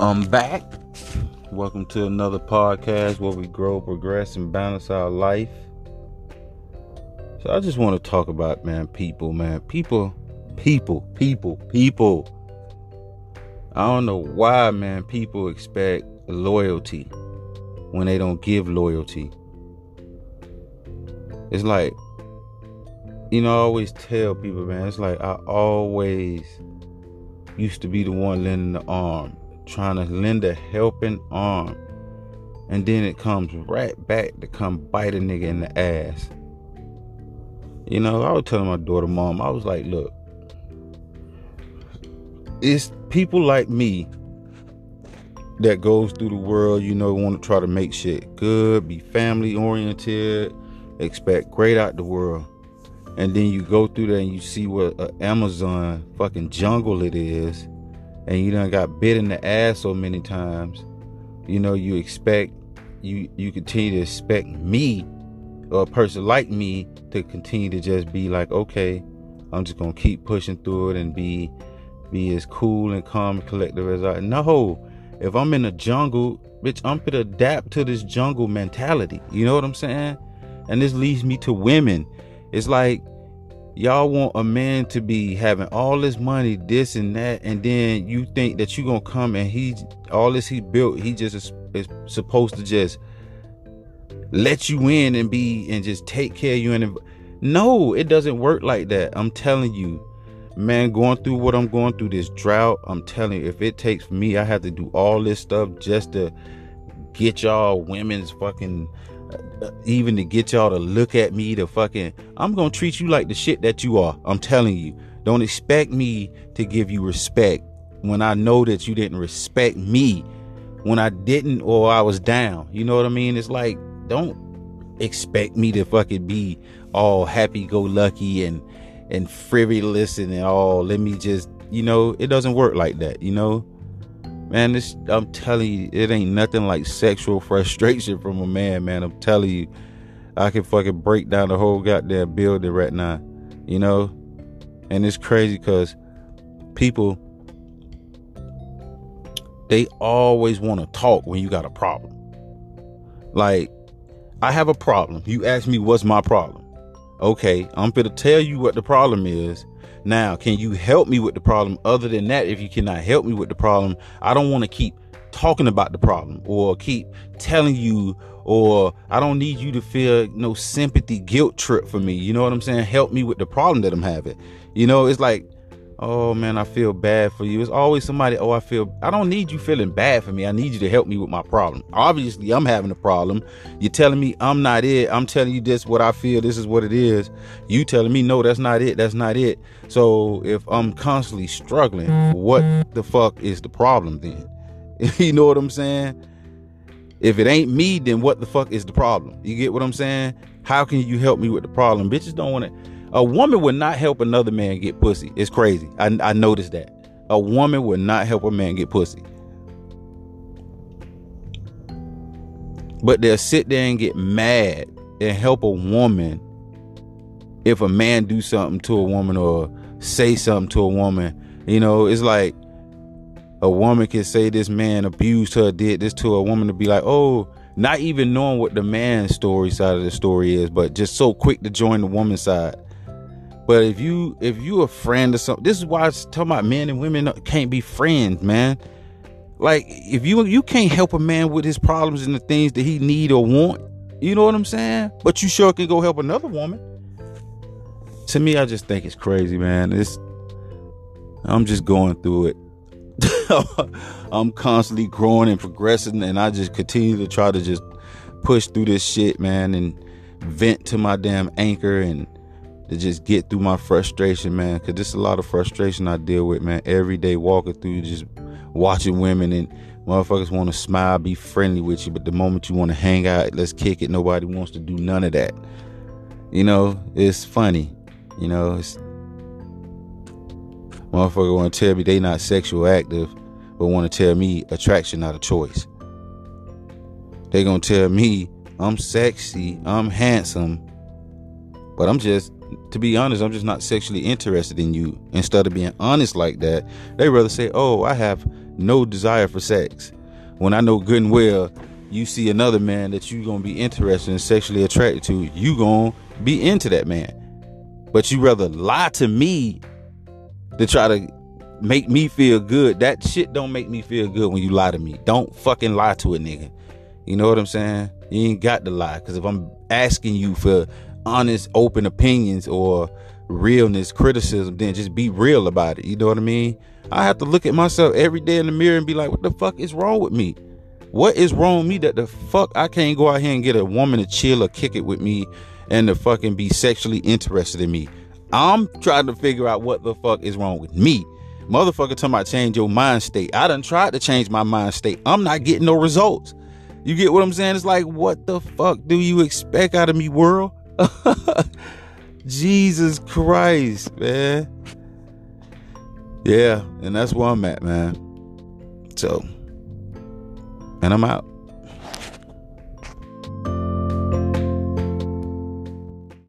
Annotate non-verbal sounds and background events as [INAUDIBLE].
I'm back. Welcome to another podcast where we grow, progress, and balance our life. So I just want to talk about man, people, man, people, people, people, people. I don't know why, man, people expect loyalty when they don't give loyalty. It's like, you know, I always tell people, man, it's like I always used to be the one lending the arm trying to lend a helping arm. And then it comes right back to come bite a nigga in the ass. You know, I was telling my daughter, mom, I was like, look, it's people like me that goes through the world, you know, want to try to make shit good, be family oriented, expect great out the world. And then you go through there and you see what an Amazon fucking jungle it is and you done got bit in the ass so many times, you know, you expect you you continue to expect me or a person like me to continue to just be like, okay, I'm just gonna keep pushing through it and be be as cool and calm and collective as I no. If I'm in a jungle, bitch, I'm gonna adapt to this jungle mentality. You know what I'm saying? And this leads me to women. It's like y'all want a man to be having all this money, this and that, and then you think that you gonna come and he all this he built, he just is, is, supposed to just let you in and be and just take care of you and no, it doesn't work like that. I'm telling you, man, going through what I'm going through this drought, I'm telling you, if it takes me, I have to do all this stuff just to get y'all women's fucking even to get y'all to look at me to fucking I'm gonna treat you like the shit that you are. I'm telling you. Don't expect me to give you respect when I know that you didn't respect me when I didn't or I was down. You know what I mean? It's like don't expect me to fucking be all happy go lucky and and frivolous and all let me just you know it doesn't work like that you know Man, this I'm telling you, it ain't nothing like sexual frustration from a man, man. I'm telling you, I can fucking break down the whole goddamn building right now, you know? And it's crazy because people they always want to talk when you got a problem. Like, I have a problem. You ask me what's my problem. Okay, I'm gonna tell you what the problem is, now, can you help me with the problem? Other than that, if you cannot help me with the problem, I don't want to keep talking about the problem or keep telling you or I don't need you to feel no sympathy guilt trip for me. You know what I'm saying? Help me with the problem that I'm having. You know, it's like oh man, I feel bad for you. It's always somebody, oh, I feel, I don't need you feeling bad for me. I need you to help me with my problem. Obviously, I'm having a problem. You're telling me I'm not it. I'm telling you this, what I feel, this is what it is. You telling me, no, that's not it. That's not it. So if I'm constantly struggling, what the fuck is the problem then? [LAUGHS] you know what I'm saying? If it ain't me, then what the fuck is the problem? You get what I'm saying? How can you help me with the problem? Bitches don't want to a woman would not help another man get pussy. It's crazy. I, I noticed that. A woman would not help a man get pussy. But they'll sit there and get mad and help a woman if a man do something to a woman or say something to a woman. You know, it's like a woman can say this man abused her, did this to a woman to be like, oh, not even knowing what the man's story side of the story is, but just so quick to join the woman's side. But if you if you a friend or something, this is why I was talking about men and women can't be friends, man. Like if you you can't help a man with his problems and the things that he need or want, you know what I'm saying? But you sure can go help another woman. To me, I just think it's crazy, man. It's I'm just going through it. [LAUGHS] I'm constantly growing and progressing, and I just continue to try to just push through this shit, man, and vent to my damn anchor and to just get through my frustration, man. Cause there's a lot of frustration I deal with, man. Every day walking through, just watching women and motherfuckers want to smile, be friendly with you, but the moment you want to hang out, let's kick it. Nobody wants to do none of that. You know, it's funny. You know, it's motherfucker want to tell me they not sexual active, but want to tell me attraction not a choice. They gonna tell me I'm sexy, I'm handsome, but I'm just to be honest, I'm just not sexually interested in you. Instead of being honest like that, they rather say, "Oh, I have no desire for sex. When I know good and well, you see another man that you're gonna be interested and sexually attracted to, you gonna be into that man. But you rather lie to me to try to make me feel good. That shit don't make me feel good when you lie to me. Don't fucking lie to a nigga. You know what I'm saying? You ain't got to lie. Cause if I'm asking you for honest, open opinions or realness, criticism, then just be real about it. You know what I mean? I have to look at myself every day in the mirror and be like, what the fuck is wrong with me? What is wrong with me that the fuck I can't go out here and get a woman to chill or kick it with me and to fucking be sexually interested in me? I'm trying to figure out what the fuck is wrong with me. Motherfucker talking about change your mind state. I done tried to change my mind state. I'm not getting no results. You get what I'm saying? It's like, what the fuck do you expect out of me, world? [LAUGHS] Jesus Christ, man. Yeah, and that's where I'm at, man. So, and I'm out.